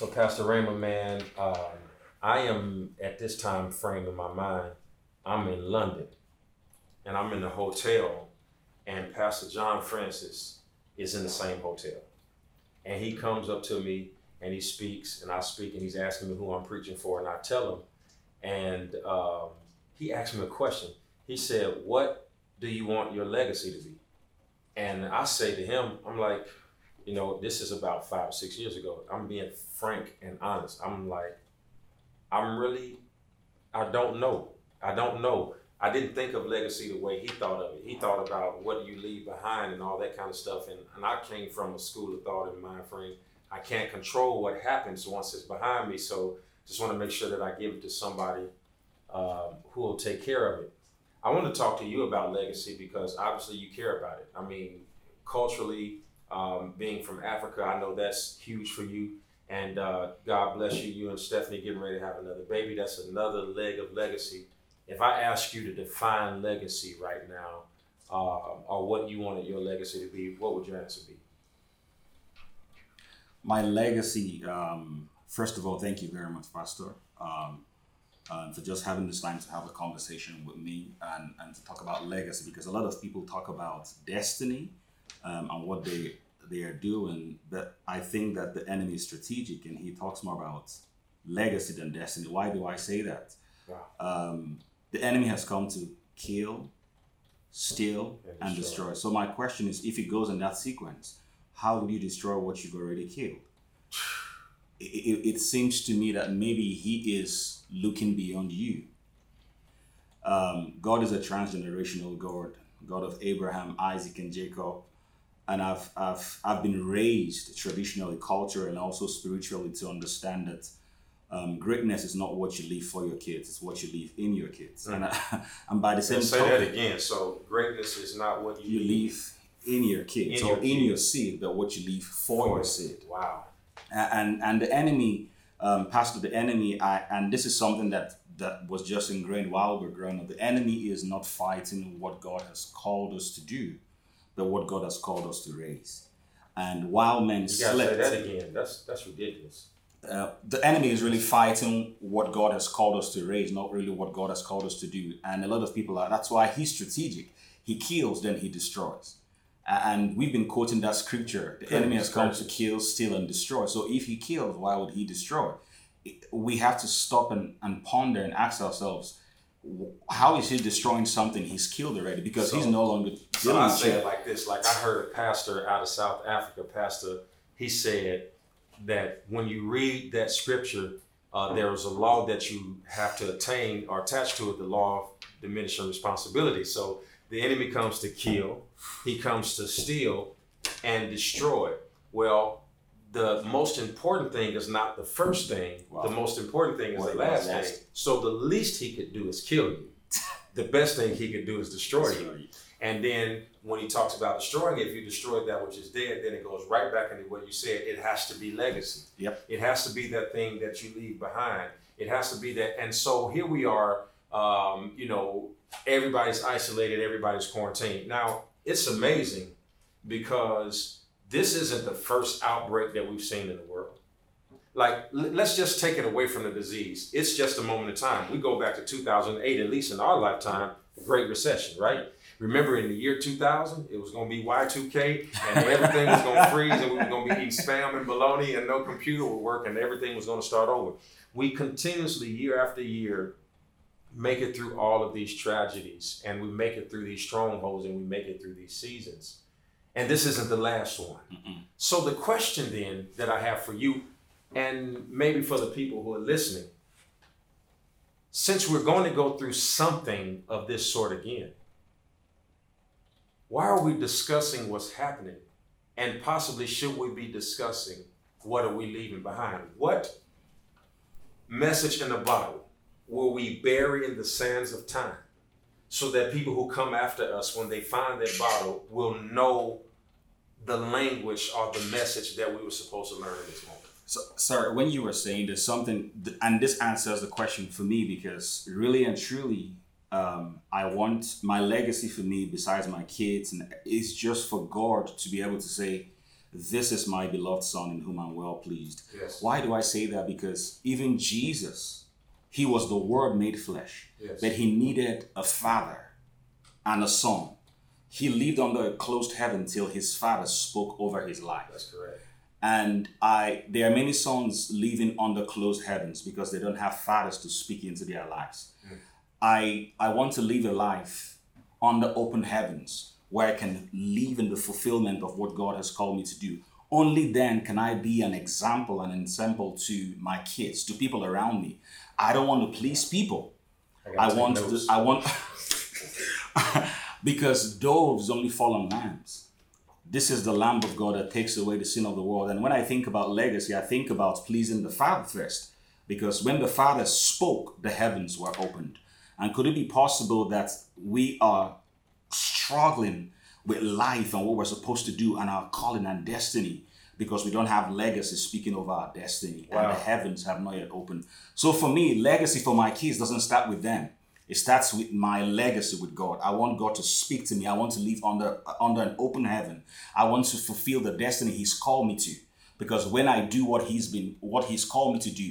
So, Pastor Rhema, man, um, I am at this time frame in my mind, I'm in London and I'm in the hotel, and Pastor John Francis is in the same hotel. And he comes up to me and he speaks, and I speak, and he's asking me who I'm preaching for, and I tell him. And um, he asked me a question. He said, What do you want your legacy to be? And I say to him, I'm like, you know, this is about five six years ago. I'm being frank and honest. I'm like, I'm really, I don't know. I don't know. I didn't think of legacy the way he thought of it. He thought about what do you leave behind and all that kind of stuff. And, and I came from a school of thought and mind frame. I can't control what happens once it's behind me. So just want to make sure that I give it to somebody um, who will take care of it. I want to talk to you about legacy because obviously you care about it. I mean, culturally, um, being from Africa, I know that's huge for you. And uh, God bless you. You and Stephanie getting ready to have another baby. That's another leg of legacy. If I ask you to define legacy right now, uh, or what you wanted your legacy to be, what would your answer be? My legacy, um, first of all, thank you very much, Pastor, um, uh, for just having this time to have a conversation with me and, and to talk about legacy because a lot of people talk about destiny um, and what they they are doing, but I think that the enemy is strategic and he talks more about legacy than destiny. Why do I say that? Wow. Um, the enemy has come to kill, steal, And and destroy. destroy. So my question is, if it goes in that sequence, how would you destroy what you've already killed? It, it, it seems to me that maybe he is looking beyond you. Um, God is a transgenerational God, God of Abraham, Isaac, and Jacob. And I've, I've, I've been raised traditionally, culturally, and also spiritually to understand that um, greatness is not what you leave for your kids, it's what you leave in your kids. And, I, and by the same say token, that again. So greatness is not what you, you leave in your kids In or your in your seed, but what you leave for your seed. Wow. And and the enemy, um, Pastor, the enemy, I, and this is something that that was just ingrained while we're growing up. The enemy is not fighting what God has called us to do, but what God has called us to raise. And while men slept, say that again. That's that's ridiculous. uh, the enemy is really fighting what God has called us to raise, not really what God has called us to do. And a lot of people are. That's why he's strategic. He kills, then he destroys. And we've been quoting that scripture. The enemy has come to kill, steal, and destroy. So if he kills, why would he destroy? We have to stop and, and ponder and ask ourselves, how is he destroying something he's killed already? Because he's no longer So I say it like this: like I heard a pastor out of South Africa, pastor, he said that when you read that scripture, uh, there is a law that you have to attain or attach to it, the law of diminishing responsibility. So the enemy comes to kill, he comes to steal and destroy. Well, the most important thing is not the first thing. Wow. The most important thing is the last last? thing. So the least he could do is kill you. The best thing he could do is destroy you. And then when he talks about destroying it, if you destroy that which is dead, then it goes right back into what you said. It has to be legacy. Yep. It has to be that thing that you leave behind. It has to be that. And so here we are, um, you know, everybody's isolated, everybody's quarantined. Now, it's amazing because this isn't the first outbreak that we've seen in the world. Like, let's just take it away from the disease. It's just a moment of time. We go back to 2008, at least in our lifetime, the Great Recession, right? Remember in the year 2000, it was going to be Y2K and everything was going to freeze and we were going to be eating spam and bologna and no computer would work and everything was going to start over. We continuously, year after year, make it through all of these tragedies and we make it through these strongholds and we make it through these seasons. And this isn't the last one. Mm-mm. So the question then that I have for you and maybe for the people who are listening, since we're going to go through something of this sort again, why are we discussing what's happening? And possibly should we be discussing what are we leaving behind? What message in the Bible will we bury in the sands of time so that people who come after us, when they find that bottle, will know the language or the message that we were supposed to learn in this moment? So, sir, when you were saying there's something, and this answers the question for me because really and truly, um, I want my legacy for me, besides my kids, and it's just for God to be able to say, This is my beloved Son in whom I'm well pleased. Yes. Why do I say that? Because even Jesus, he was the Word made flesh, Yes. but he needed a father and a son. He lived under a closed heaven till his father spoke over his life. That's correct. And I there are many sons living under closed heavens because they don't have fathers to speak into their lives. Hmm. I I want to live a life under open heavens where I can live in the fulfillment of what God has called me to do. Only then can I be an example, an example to my kids, to people around me. I don't want to please people. I take want to, notes. I want because doves only fall on lambs. This is the Lamb of God that takes away the sin of the world. And when I think about legacy, I think about pleasing the Father first. Because when the Father spoke, the heavens were opened. And could it be possible that we are struggling with life and what we're supposed to do and our calling and destiny because we don't have legacy speaking over our destiny and the heavens have not yet opened. So for me, legacy for my kids doesn't start with them. It starts with my legacy with God. I want God to speak to me. I want to live under under an open heaven. I want to fulfill the destiny He's called me to. Because when I do what He's been what He's called me to do,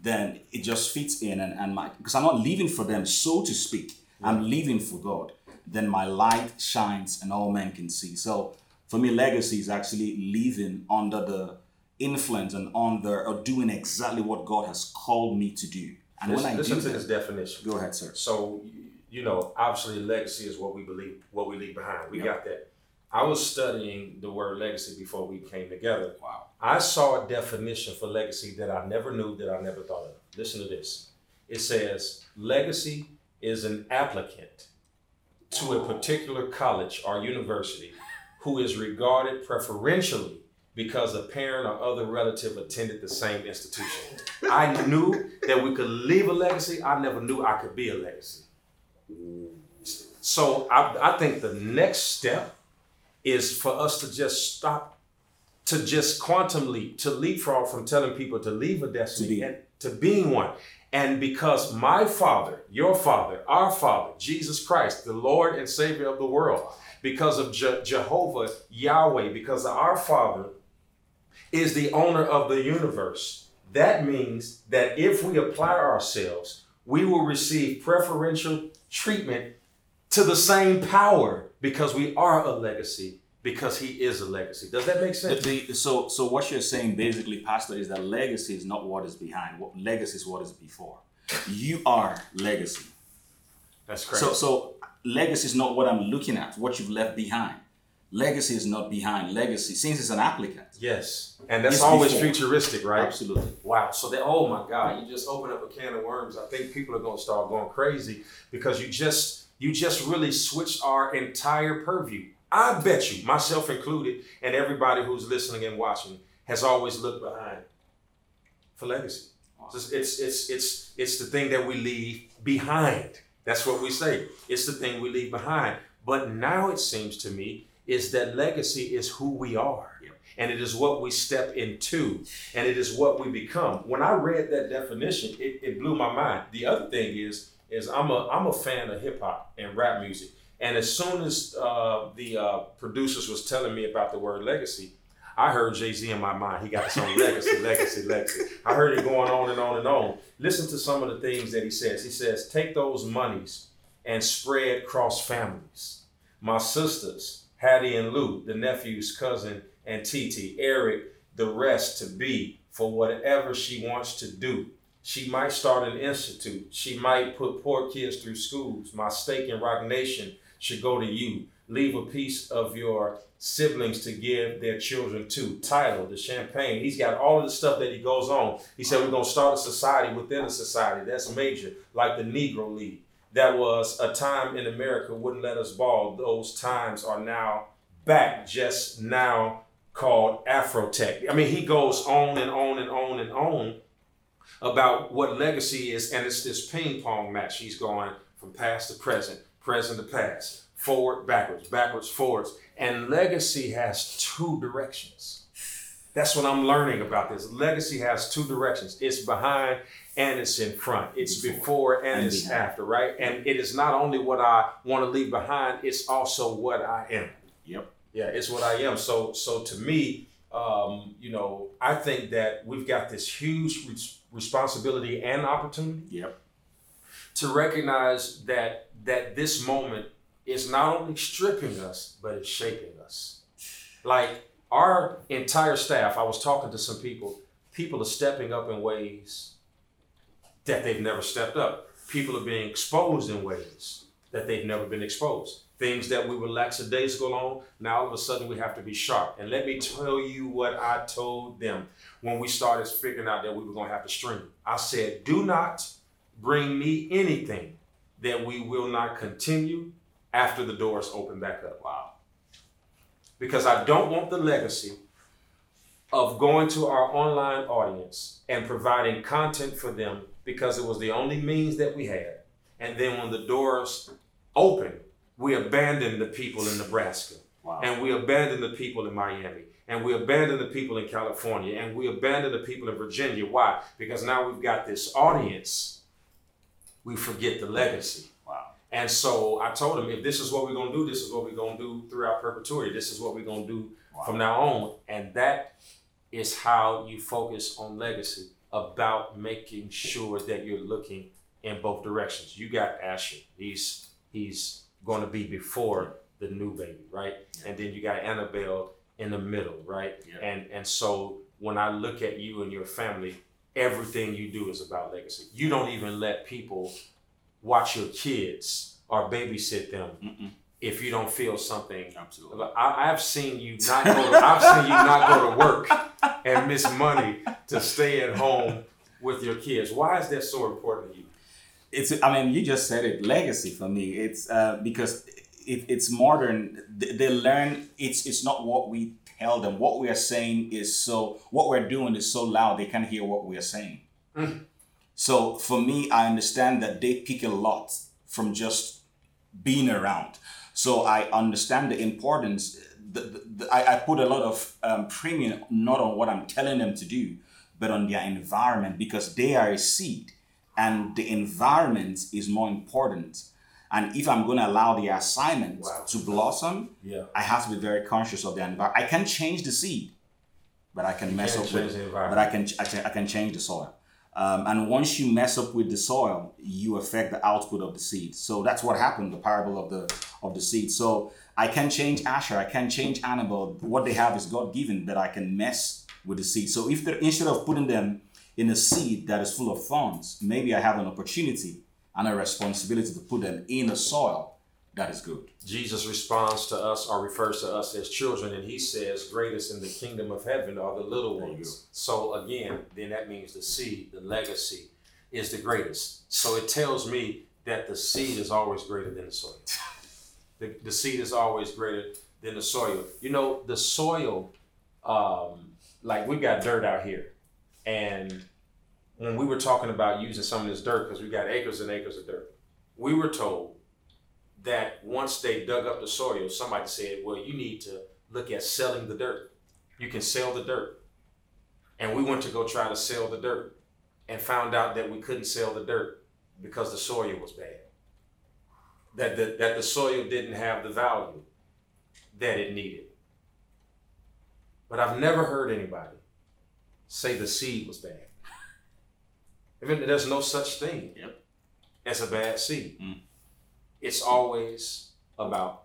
then it just fits in and, and my because I'm not living for them, so to speak. I'm living for God. Then my light shines and all men can see. So for me, legacy is actually living under the influence and under or doing exactly what God has called me to do. And when I Listen do to this definition. go ahead, sir. So you know, obviously, legacy is what we believe, what we leave behind. We Yeah. got that. I was studying the word legacy before we came together. Wow. I saw a definition for legacy that I never knew, that I never thought of. Listen to this. It says legacy is an applicant to a particular college or university who is regarded preferentially because a parent or other relative attended the same institution. I knew that we could leave a legacy. I never knew I could be a legacy. So I, I think the next step is for us to just stop, to just quantum leap, to leapfrog from telling people to leave a destiny To and to being one. And because my Father, your Father, our Father, Jesus Christ, the Lord and Savior of the world, because of Je- Jehovah, Yahweh, because our Father is the owner of the universe, that means that if we apply ourselves, we will receive preferential treatment to the same power because we are a legacy, because he is a legacy. Does that make sense? the- so, so what you're saying basically, Pastor, is that legacy is not what is behind. What legacy is what is before. You are legacy. That's crazy. So, so legacy is not what I'm looking at. What you've left behind. Legacy is not behind. Legacy, since it's an applicant. yes. And that's It's always before. futuristic, right? Absolutely. Wow. So that oh my God, you just open up a can of worms. I think people are gonna start going crazy because you just you just really switched our entire purview. I bet you, myself included, and everybody who's listening and watching, has always looked behind for legacy. It's it's it's it's, it's the thing that we leave behind. That's what we say. It's the thing we leave behind. But now it seems to me is that legacy is who we are. Yep. And it is what we step into and it is what we become. When I read that definition, it, it blew my mind. The other thing is, is I'm a I'm a fan of hip hop and rap music. And as soon as uh, the uh, producers was telling me about the word legacy, I heard Jay Z in my mind. He got his own legacy, legacy, legacy. I heard it going on and on and on. Listen to some of the things that he says. He says, "Take those monies and spread cross families. My sisters, Hattie and Lou, the nephew's cousin, and Titi, Eric, the rest to be for whatever she wants to do. She might start an institute. She might put poor kids through schools. My stake in Roc Nation should go to you. Leave a piece of your siblings to give their children to. Tidal, the champagne. He's got all of the stuff that he goes on. He said, We're going to start a society within a society. That's major, like the Negro League. That was a time in America wouldn't let us ball. Those times are now back, just now called Afrotech. I mean, he goes on and on and on and on about what legacy is, and it's this ping pong match. He's going from past to present, present to past, forward, backwards, backwards, forwards. And legacy has two directions. That's what I'm learning about this. Legacy has two directions. It's behind and it's in front. It's before and, And it's behind. after, right? And it is not only what I want to leave behind, it's also what I am. Yep. Yeah, it's what I am. So so to me, Um, you know, I think that we've got this huge res- responsibility and opportunity Yep. To recognize that that this moment is not only stripping us, but it's shaping us. Like our entire staff, I was talking to some people. People are stepping up in ways that they've never stepped up. People are being exposed in ways that they've never been exposed. Things that we were lackadaisical on, now all of a sudden we have to be sharp. And let me tell you what I told them when we started figuring out that we were going to have to stream. I said, do not bring me anything that we will not continue after the doors open back up. Wow. Because I don't want the legacy of going to our online audience and providing content for them because it was the only means that we had. And then when the doors open, we abandoned the people in Nebraska. Wow. And we abandoned the people in Miami. And we abandoned the people in California. And we abandoned the people in Virginia. Why? Because now we've got this audience. We forget the legacy. Wow. And so I told him, if this is what we're gonna do, this is what we're gonna do throughout perpetuity. This is what we're gonna do Wow. from now on. And that is how you focus on legacy about making sure that you're looking in both directions. You got Asher. He's he's gonna be before the new baby, right? And then you got Annabelle in the middle, right? Yeah. And and so when I look at you and your family, everything you do is about legacy. You don't even let people watch your kids or babysit them Mm-mm. if you don't feel something. Absolutely. I, I've seen you not go. To, I've seen you not go to work and miss money to stay at home with your kids. Why is that so important to you? It's. I mean, you just said it. Legacy for me. It's uh, because it, it's modern. They, they learn. It's. It's not what we tell them. What we are saying is so. What we're doing is so loud they can't hear what we are saying. Mm. So for me, I understand that they pick a lot from just being around. So I understand the importance. The, the, the- I, I put a lot of um, premium not on what I'm telling them to do, but on their environment because they are a seed, and the environment is more important. And if I'm going to allow the assignment Wow. to blossom, Yeah. I have to be very conscious of the environment. I can change the seed, but I can mess up with the but. I can, I can I can change the soil. Um, and once you mess up with the soil, you affect the output of the seed. So that's what happened. The parable of the of the seed. So I can change Asher. I can change Annabelle. What they have is God given, but I can mess with the seed. So if they're, instead of putting them in a seed that is full of thorns, maybe I have an opportunity and a responsibility to put them in a soil that is good. Jesus responds to us or refers to us as children, and he says, Greatest in the kingdom of heaven are the little ones. So, again, then that means the seed, the legacy, is the greatest. So, it tells me that the seed is always greater than the soil. The, the seed is always greater than the soil. You know, the soil, um, like we got dirt out here, and when we were talking about using some of this dirt, because we got acres and acres of dirt, we were told that once they dug up the soil, somebody said, well, you need to look at selling the dirt. You can sell the dirt. And we went to go try to sell the dirt and found out that we couldn't sell the dirt because the soil was bad. That the, that the soil didn't have the value that it needed. But I've never heard anybody say the seed was bad. Even there's no such thing Yep. as a bad seed. Mm. It's always about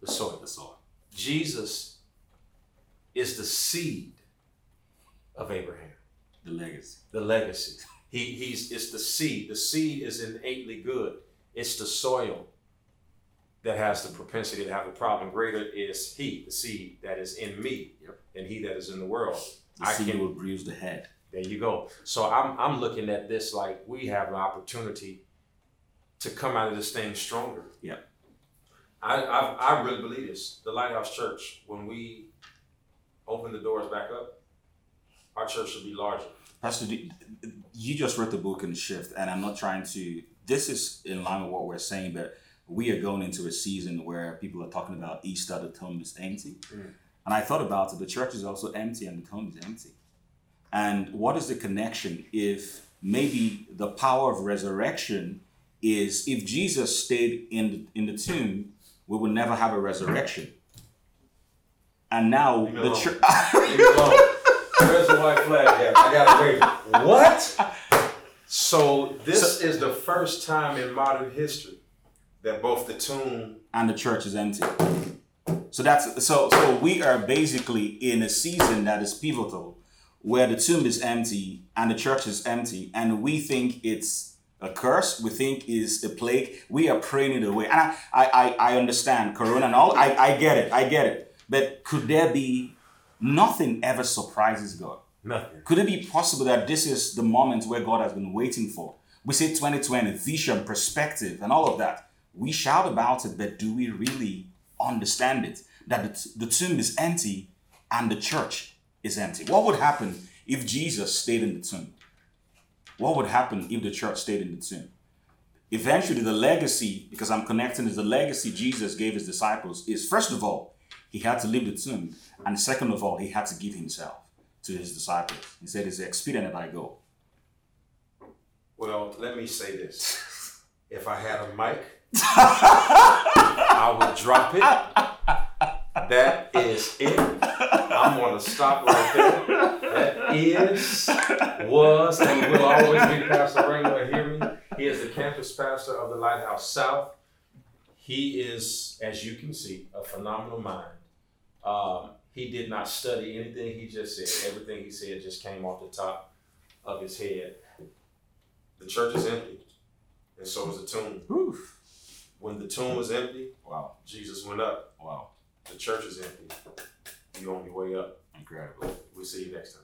the soil. The soil. Jesus is the seed of Abraham, The legacy. the legacy. He, he's it's the seed. The seed is innately good. It's the soil that has the propensity to have the problem. Greater is he, the seed that is in me, Yep. than he that is in the world. The I seed can- will bruise the head. There you go. So I'm I'm looking at this like we have an opportunity to come out of this thing stronger. Yeah. I I, I really believe this. The Lighthouse Church, when we open the doors back up, our church should be larger. Pastor, you just read the book and shift, and I'm not trying to. This is in line with what we're saying, but we are going into a season where people are talking about Easter, the tomb is empty, Mm. and I thought about it. The church is also empty, and the tomb is empty. And what is the connection if maybe the power of resurrection is if Jesus stayed in the, in the tomb, we would never have a resurrection. and now the church. Where's the white flag? I gotta wait. What? So this is the first time in modern history that both the tomb and the church is empty. So that's so so we are basically in a season that is pivotal where the tomb is empty and the church is empty and we think it's a curse, we think is a plague. We are praying it away. And I I, I, I understand Corona and all, I, I get it, I get it. But could there be nothing ever surprises God? nothing. Could it be possible that this is the moment where God has been waiting for? We say 2020, vision, perspective, and all of that. We shout about it, but do we really understand it? That the, the tomb is empty and the church is empty. What would happen if Jesus stayed in the tomb? What would happen if the church stayed in the tomb? Eventually, the legacy, because I'm connecting is the legacy Jesus gave his disciples, is first of all, he had to leave the tomb, and second of all, he had to give himself to his disciples. He said, It's expedient that I go. Well, let me say this. If I had a mic, I would drop it. That is it. I'm gonna stop right there. That is, was, and will always be Pastor Rhema. Hear me? He is the campus pastor of the Lighthouse South. He is, as you can see, a phenomenal mind. Um, he did not study anything he just said. Everything he said just came off the top of his head. The church is empty, and so is the tomb. Whew. When the tomb was empty, Wow. Jesus went up. Wow. The church is empty. You on your way up. Incredible. We'll see you next time.